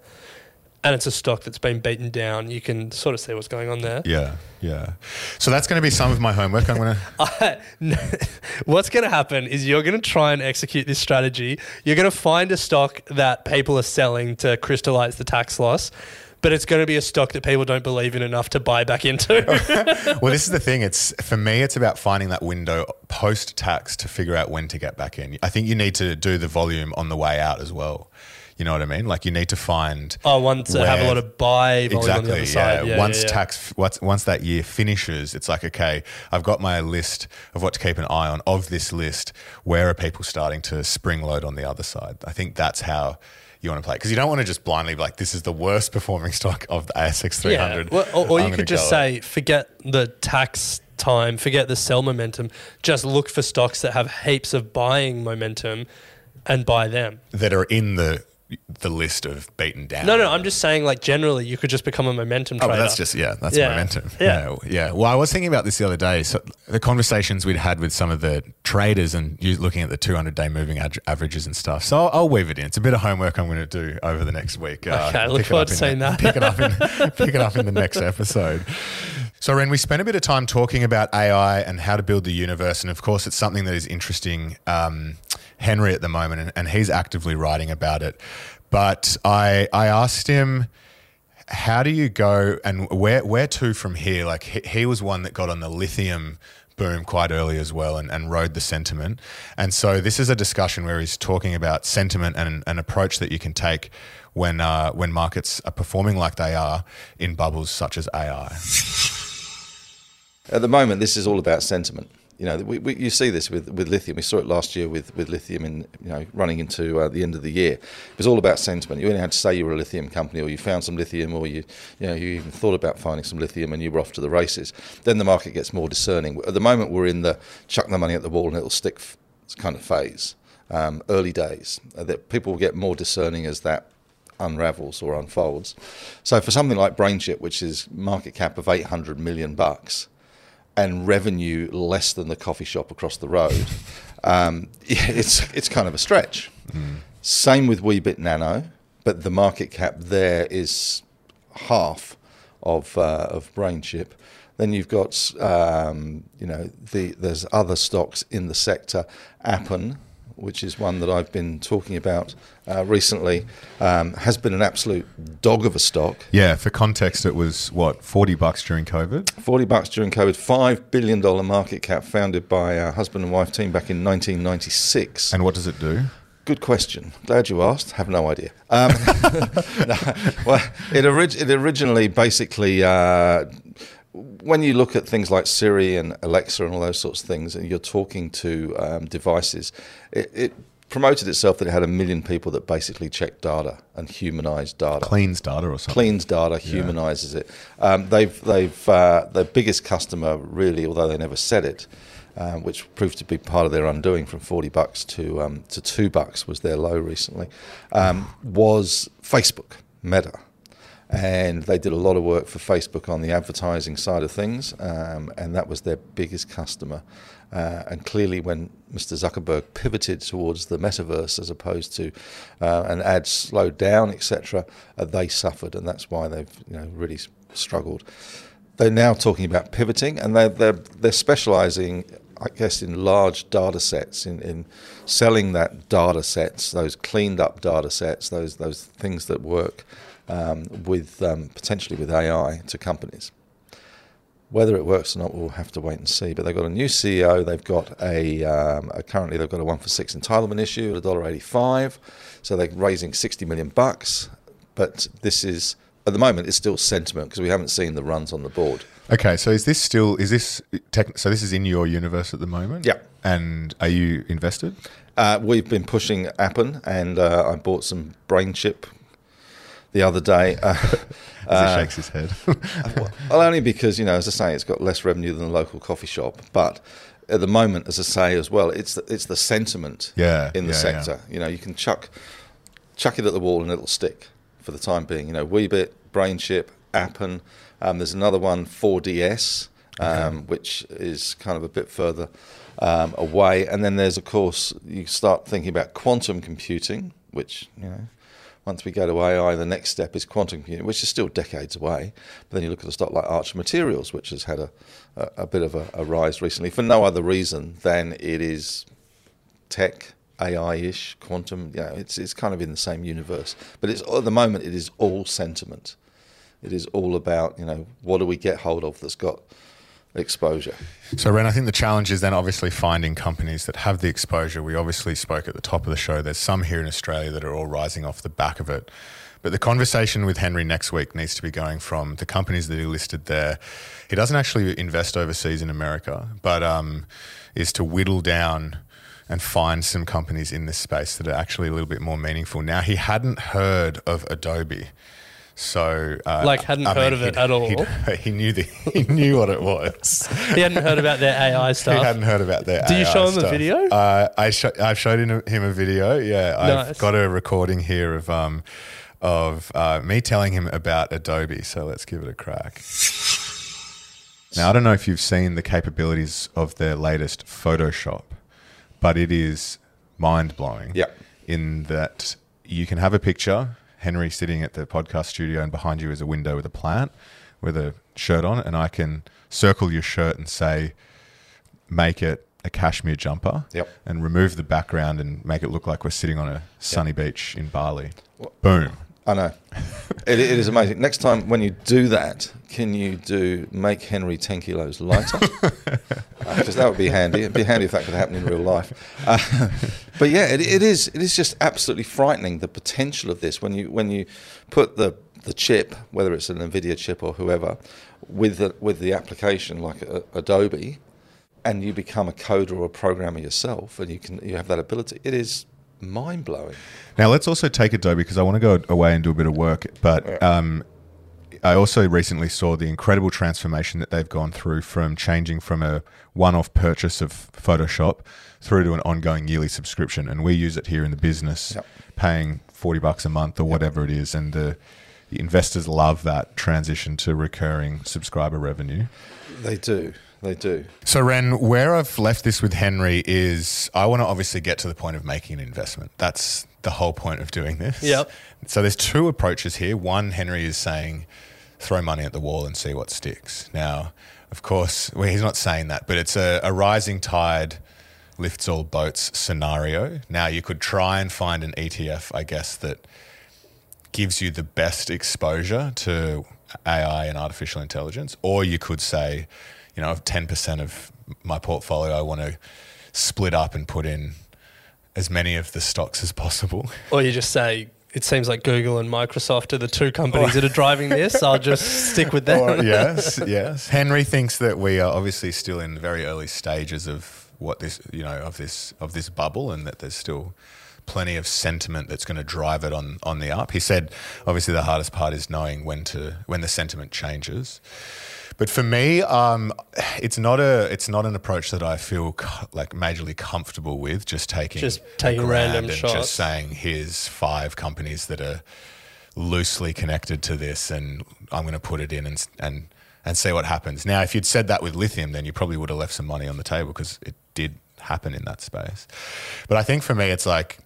and it's a stock that's been beaten down you can sort of see what's going on there Yeah, yeah. So that's going to be some of my homework. I'm going to. What's going to happen is you're going to try and execute this strategy. You're going to find a stock that people are selling to crystallize the tax loss, but it's going to be a stock that people don't believe in enough to buy back into. Well, this is the thing. It's for me. It's about finding that window post tax to figure out when to get back in. I think you need to do the volume on the way out as well. You know what I mean? Like you need to find. oh, ones that have a lot of buy volume on Exactly. the other side. Yeah. Yeah, once yeah, yeah. tax, once, once that year finishes, it's like okay, I've got my list of what to keep an eye on. Of this list, where are people starting to spring load on the other side? I think that's how you want to play because you don't want to just blindly be like, this is the worst performing stock of the ASX 300. Well, or, or you could just say, forget the tax time, forget the sell momentum, just look for stocks that have heaps of buying momentum and buy them. that are in the the list of beaten down. No, no, I'm just saying, like, generally, you could just become a momentum Oh, trader. Oh, that's just yeah, that's Yeah. momentum. Yeah. yeah, yeah. Well, I was thinking about this the other day. So the conversations we'd had with some of the traders and you looking at the 200 day moving ad- averages and stuff. So I'll, I'll weave it in. It's a bit of homework I'm going to do over the next week. Uh, Okay, I look forward to in seeing that. Pick it up in pick it up in the next episode. So, Ren, we spent a bit of time talking about AI and how to build the universe, and of course, it's something that is interesting um, Henry at the moment, and, and he's actively writing about it. But I I asked him how do you go and where where to from here? Like he, he was one that got on the lithium boom quite early as well and, and rode the sentiment. And so this is a discussion where he's talking about sentiment and an approach that you can take when uh, when markets are performing like they are in bubbles such as AI. At the moment, this is all about sentiment. You know, we, we, you see this with, with lithium. We saw it last year with, with lithium, in you know, running into uh, the end of the year. It was all about sentiment. You only had to say you were a lithium company, or you found some lithium, or you, you know, you even thought about finding some lithium, and you were off to the races. Then the market gets more discerning. At the moment, we're in the chuck the money at the wall and it'll stick kind of phase. Um, early days, uh, that people will get more discerning as that unravels or unfolds. So for something like BrainChip, which is market cap of 800 million bucks and revenue less than the coffee shop across the road, um, it's it's kind of a stretch. Same with Weebit Nano, but the market cap there is half of uh, of BrainChip. Then you've got um, you know the there's other stocks in the sector, Appen, which is one that I've been talking about uh, recently, um, has been an absolute dog of a stock. Yeah, for context, it was what forty bucks during COVID. 40 bucks during COVID, $5 billion market cap founded by a husband and wife team back in 1996. And what does it do? Good question. Glad you asked. Have no idea. Um, no, well, it, orig- it originally basically, uh, when you look at things like Siri and Alexa and all those sorts of things, and you're talking to um, devices, it, it promoted itself that it had a million people that basically check data and humanized data Cleans data or something. cleans data, humanizes it. Um, they've they've uh, their biggest customer really, although they never said it, um, which proved to be part of their undoing from forty bucks to um, to two bucks was their low recently, um, was Facebook, Meta. And they did a lot of work for Facebook on the advertising side of things, um, and that was their biggest customer. Uh, and clearly, when Mr. Zuckerberg pivoted towards the metaverse as opposed to uh, and ads slowed down, etc., uh, they suffered, and that's why they've you know really struggled. They're now talking about pivoting, and they're they're, they're specialising, I guess, in large data sets, in, in selling that data sets, those cleaned up data sets, those those things that work um, with um, potentially with AI to companies. Whether it works or not, we'll have to wait and see. But they've got a new CEO. They've got a, um, a currently they've got a one for six entitlement issue at a dollar eighty-five. So they're raising sixty million bucks. But this is at the moment it's still sentiment because we haven't seen the runs on the board. Okay, so is this still is this tech, so this is in your universe at the moment? Yeah. And are you invested? Uh, we've been pushing Appen, and uh, I bought some BrainChip the other day. Uh, As he shakes his head. well, only because you know, as I say, it's got less revenue than the local coffee shop, but. At the moment, as I say as well, it's the, it's the sentiment Yeah, in the yeah, yeah. sector. You know, you can chuck chuck it at the wall and it'll stick for the time being. You know, Weebit, BrainChip, Appen. Um, there's another one, 4DS, um, which is kind of a bit further um, away. And then there's, of course, you start thinking about quantum computing, which, you know, once we go to AI, the next step is quantum computing, which is still decades away. But then you look at a stock like Archer Materials, which has had a, a, a bit of a, a rise recently for no other reason than it is tech, AI-ish, quantum. You know, it's it's kind of in the same universe. But it's at the moment it is all sentiment. It is all about you know what do we get hold of that's got exposure. So, Ren, I think the challenge is then obviously finding companies that have the exposure. We obviously spoke at the top of the show. There's some here in Australia that are all rising off the back of it. But the conversation with Henry next week needs to be going from the companies that he listed there. He doesn't actually invest overseas in America, but um, is to whittle down and find some companies in this space that are actually a little bit more meaningful. Now, he hadn't heard of Adobe. So, uh, Like, hadn't heard of it at all? he'd- knew the, he knew what it was. He hadn't heard about their AI stuff. He hadn't heard about their. Did you show him a video? Uh, I sho- I've showed him, him a video. Yeah, I've got a recording here of um of uh, me telling him about Adobe. So let's give it a crack. Now I don't know if you've seen the capabilities of their latest Photoshop, but it is mind blowing. Yeah. In that you can have a picture, Henry sitting at the podcast studio, and behind you is a window with a plant with a shirt on, and I can circle your shirt and say, make it a cashmere jumper Yep. and remove the background and make it look like we're sitting on a sunny beach in Bali. Boom. I know. it, it is amazing. Next time when you do that, can you do make Henry 10 kilos lighter? Because that would be handy. It'd be handy if that could happen in real life. Uh, but yeah, it, it is. It is just absolutely frightening the potential of this when you when you put the the chip, whether it's an Nvidia chip or whoever, with the, with the application like uh, Adobe, and you become a coder or a programmer yourself, and you can you have that ability. It is mind blowing. Now let's also take Adobe because I want to go away and do a bit of work. But um, I also recently saw the incredible transformation that they've gone through from changing from a one-off purchase of Photoshop through to an ongoing yearly subscription, and we use it here in the business, Yep. paying 40 bucks a month or whatever it is. And the, the investors love that transition to recurring subscriber revenue. They do. They do. So, Ren, where I've left this with Henry is I want to obviously get to the point of making an investment. That's the whole point of doing this. Yep. So, there's two approaches here. One, Henry is saying, throw money at the wall and see what sticks. Now, of course, well, he's not saying that, but it's a, a rising tide lifts all boats scenario. Now, you could try and find an ETF, I guess, that gives you the best exposure to AI and artificial intelligence, or you could say, you know, 10% of my portfolio, I want to split up and put in as many of the stocks as possible. Or you just say, it seems like Google and Microsoft are the two companies that are driving this. I'll just stick with them. Or- yes, yes. Henry thinks that we are obviously still in very early stages of what this, you know, of this of this bubble, and that there's still plenty of sentiment that's going to drive it on on the up. He said, obviously, the hardest part is knowing when to when the sentiment changes. But for me, um, it's not a it's not an approach that I feel co- like majorly comfortable with. Just taking Just taking random and shots. just saying here's five companies that are loosely connected to this, and I'm going to put it in and and and see what happens. Now, if you'd said that with lithium, then you probably would have left some money on the table because it did happen in that space. But I think for me, it's like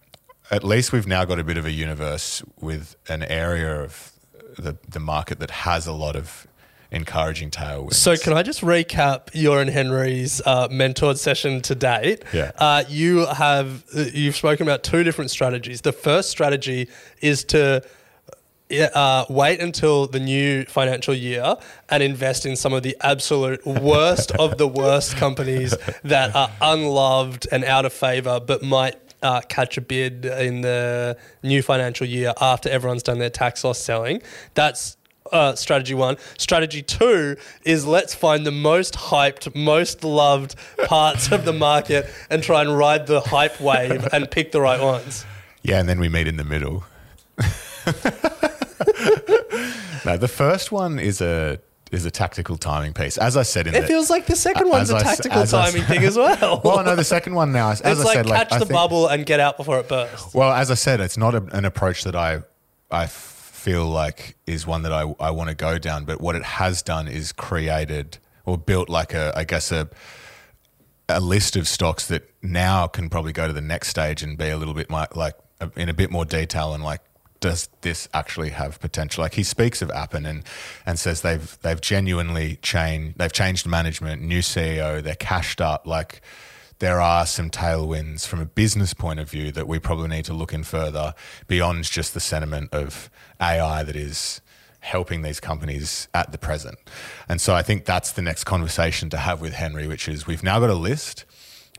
at least we've now got a bit of a universe with an area of the the market that has a lot of encouraging tailwinds. So, can I just recap your and Henry's uh, mentored session to date? Yeah. Uh, you have uh, you've spoken about two different strategies. The first strategy is to uh, wait until the new financial year and invest in some of the absolute worst of the worst companies that are unloved and out of favor, but might uh, catch a bid in the new financial year after everyone's done their tax loss selling. That's uh, strategy one. Strategy two is let's find the most hyped, most loved parts of the market and try and ride the hype wave and pick the right ones. Yeah, and then we meet in the middle. no, the first one is a is a tactical timing piece. As I said in It the, feels like the second one's as a tactical as I timing thing as well. well, no, the second one now. As it's I like said, like catch I the think- bubble and get out before it bursts. Well, as I said, it's not a, an approach that I I feel like is one that I, I want to go down. But what it has done is created or built like a I guess a a list of stocks that now can probably go to the next stage and be a little bit more, like in a bit more detail and like does this actually have potential like he speaks of Appen and and says they've they've genuinely changed they've changed management new CEO they're cashed up like there are some tailwinds from a business point of view that we probably need to look in further beyond just the sentiment of AI that is helping these companies at the present. And so I think that's the next conversation to have with Henry, which is we've now got a list,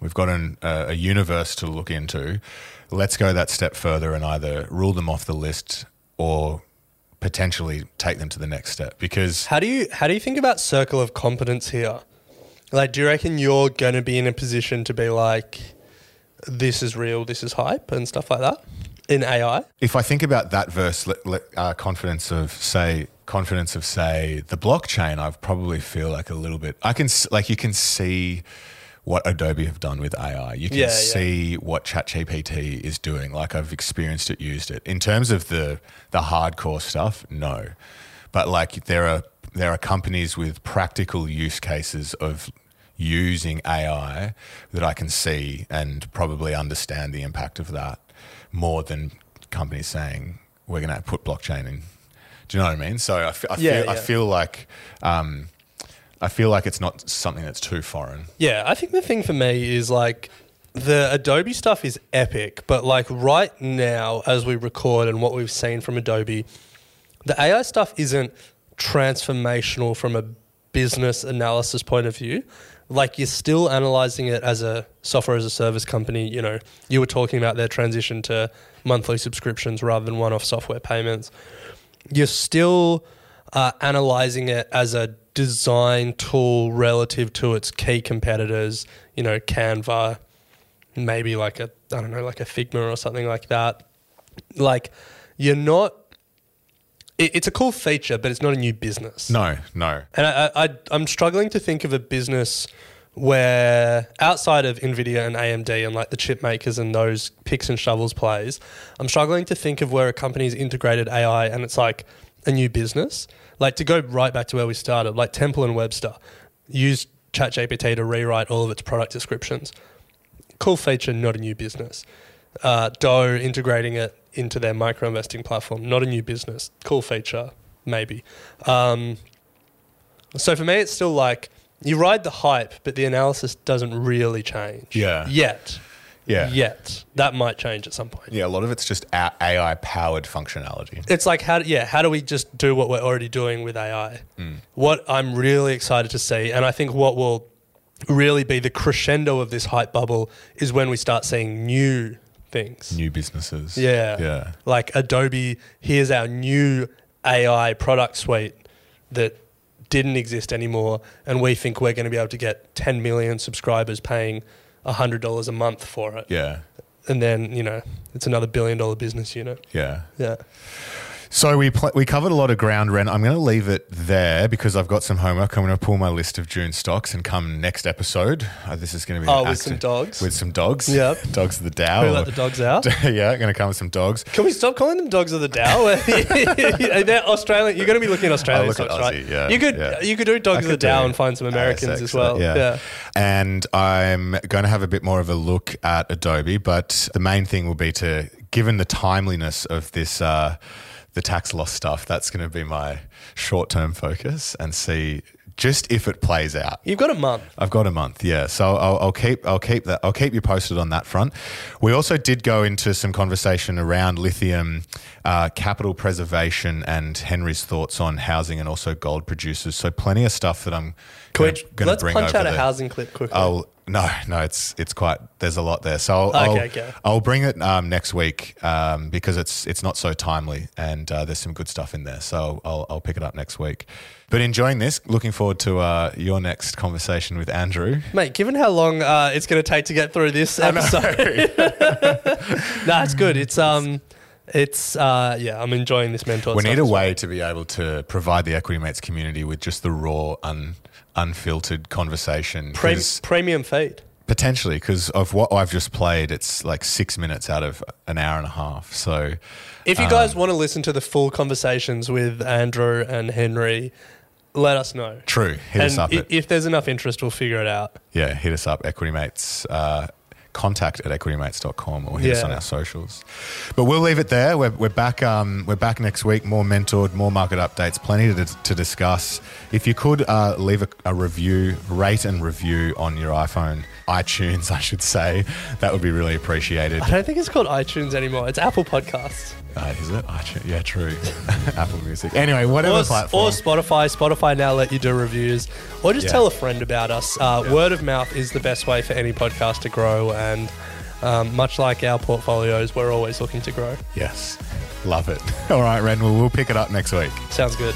we've got an, uh, a universe to look into. Let's go that step further and either rule them off the list or potentially take them to the next step because How do you how do you think about circle of competence here? Like, do you reckon you're going to be in a position to be like, this is real, this is hype, and stuff like that in AI? if I think about that verse, uh, confidence of say, confidence of say the blockchain, I probably feel like a little bit. I can like you can see what Adobe have done with AI. You can Yeah, yeah. see what ChatGPT is doing. Like I've experienced it, used it. In terms of the the hardcore stuff, no, but like there are there are companies with practical use cases of using AI that I can see and probably understand the impact of that more than companies saying we're going to put blockchain in. Do you know what I mean? So I, f- I Yeah, feel I feel like um, I feel like it's not something that's too foreign. Yeah, I think the thing for me is like the Adobe stuff is epic, but like right now, as we record and what we've seen from Adobe, the AI stuff isn't transformational from a business analysis point of view. Like you're still analyzing it as a software as a service company. You know, you were talking about their transition to monthly subscriptions rather than one off software payments. You're still uh, analyzing it as a design tool relative to its key competitors, you know, Canva, maybe like a, I don't know, like a Figma or something like that. Like, you're not, it's a cool feature, but it's not a new business. No, no. And I, I, I'm struggling to think of a business where outside of Nvidia and AMD and like the chip makers and those picks and shovels plays, I'm struggling to think of where a company's integrated AI and it's like a new business. Like to go right back to where we started, like Temple and Webster used ChatGPT to rewrite all of its product descriptions. Cool feature, not a new business. Uh, Douugh integrating it into their micro investing platform, not a new business. Cool feature, maybe. Um, so for me, it's still like you ride the hype, but the analysis doesn't really change. Yeah. Yet. Yeah. Yet. That might change at some point. Yeah, a lot of it's just AI powered functionality. It's like how yeah, how do we just do what we're already doing with AI? Hmm. What I'm really excited to see, and I think what will really be the crescendo of this hype bubble is when we start seeing new things. New businesses. Yeah. Yeah. Like Adobe, here's our new AI product suite that didn't exist anymore. And we think we're going to be able to get 10 million subscribers paying $100 a month for it. Yeah. And then, you know, it's another billion dollar business unit. Yeah. Yeah. So we pl- we covered a lot of ground, Ren. I'm going to leave it there because I've got some homework. I'm going to pull my list of June stocks and come next episode. Uh, this is going to be Oh, with some dogs? With some dogs. Yep. Dogs of the Dow. Who let the dogs out? yeah, going to come with some dogs. Can we stop calling them dogs of the Dow? They're Australian. You're going to be looking at Australian look at stocks, right? Yeah, you could yeah. you could do dogs I of the could Dow and find some Americans ASX, as well. yeah. yeah. And I'm going to have a bit more of a look at Adobe, but the main thing will be to, given the timeliness of this, uh, the tax loss stuff, that's going to be my short term focus and see just if it plays out. You've got a month. I've got a month, yeah. So I'll, I'll keep I'll keep that I'll keep you posted on that front. We also did go into some conversation around lithium, uh, capital preservation, and Henry's thoughts on housing and also gold producers. So plenty of stuff that I'm Can we, to let's bring punch out a housing clip quickly. I'll no no it's it's quite there's a lot there so I'll, I'll, Okay, okay. I'll bring it um, next week um, because it's it's not so timely and uh, there's some good stuff in there so I'll, I'll pick it up next week but enjoying this looking forward to uh, your next conversation with Andrew Mate, given how long uh, it's going to take to get through this episode, no, it's good. It's um, it's uh, yeah, I'm enjoying this mentor. we need a as well. way to be able to provide the Equity Mates community with just the raw un, unfiltered conversation Pre- premium feed. Potentially, because of what I've just played, it's like six minutes out of an hour and a half. So, If you um, guys want to listen to the full conversations with Andrew and Henry, let us know. true, hit and us up. i- at, if there's enough interest, we'll figure it out. yeah, hit us up, Equity Mates. Uh, contact at equitymates.com or hit us on our socials. But we'll leave it there. We're, we're back. Um, we're back next week. More mentored, more market updates, plenty to, to discuss. If you could uh, leave a, a review, rate and review on your iPhone, iTunes, I should say, that would be really appreciated. I don't think it's called iTunes anymore. It's Apple Podcasts. Uh, is it? iTunes? Yeah, true. Apple Music. Anyway, whatever Or, platform. or Spotify. Spotify now let you do reviews. Or just Yeah. tell a friend about us. Uh, Word of mouth is the best way for any podcast to grow. And um, much like our portfolios, we're always looking to grow. yes, love it. All right, Ren. Well, we'll pick it up next week. Sounds good.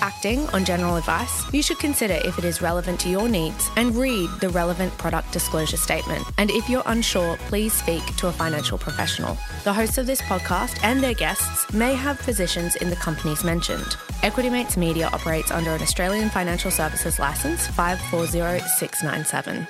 acting on general advice, you should consider if it is relevant to your needs and read the relevant product disclosure statement. And if you're unsure, please speak to a financial professional. The hosts of this podcast and their guests may have positions in the companies mentioned. Equity Mates Media operates under an Australian Financial Services Licence 540697.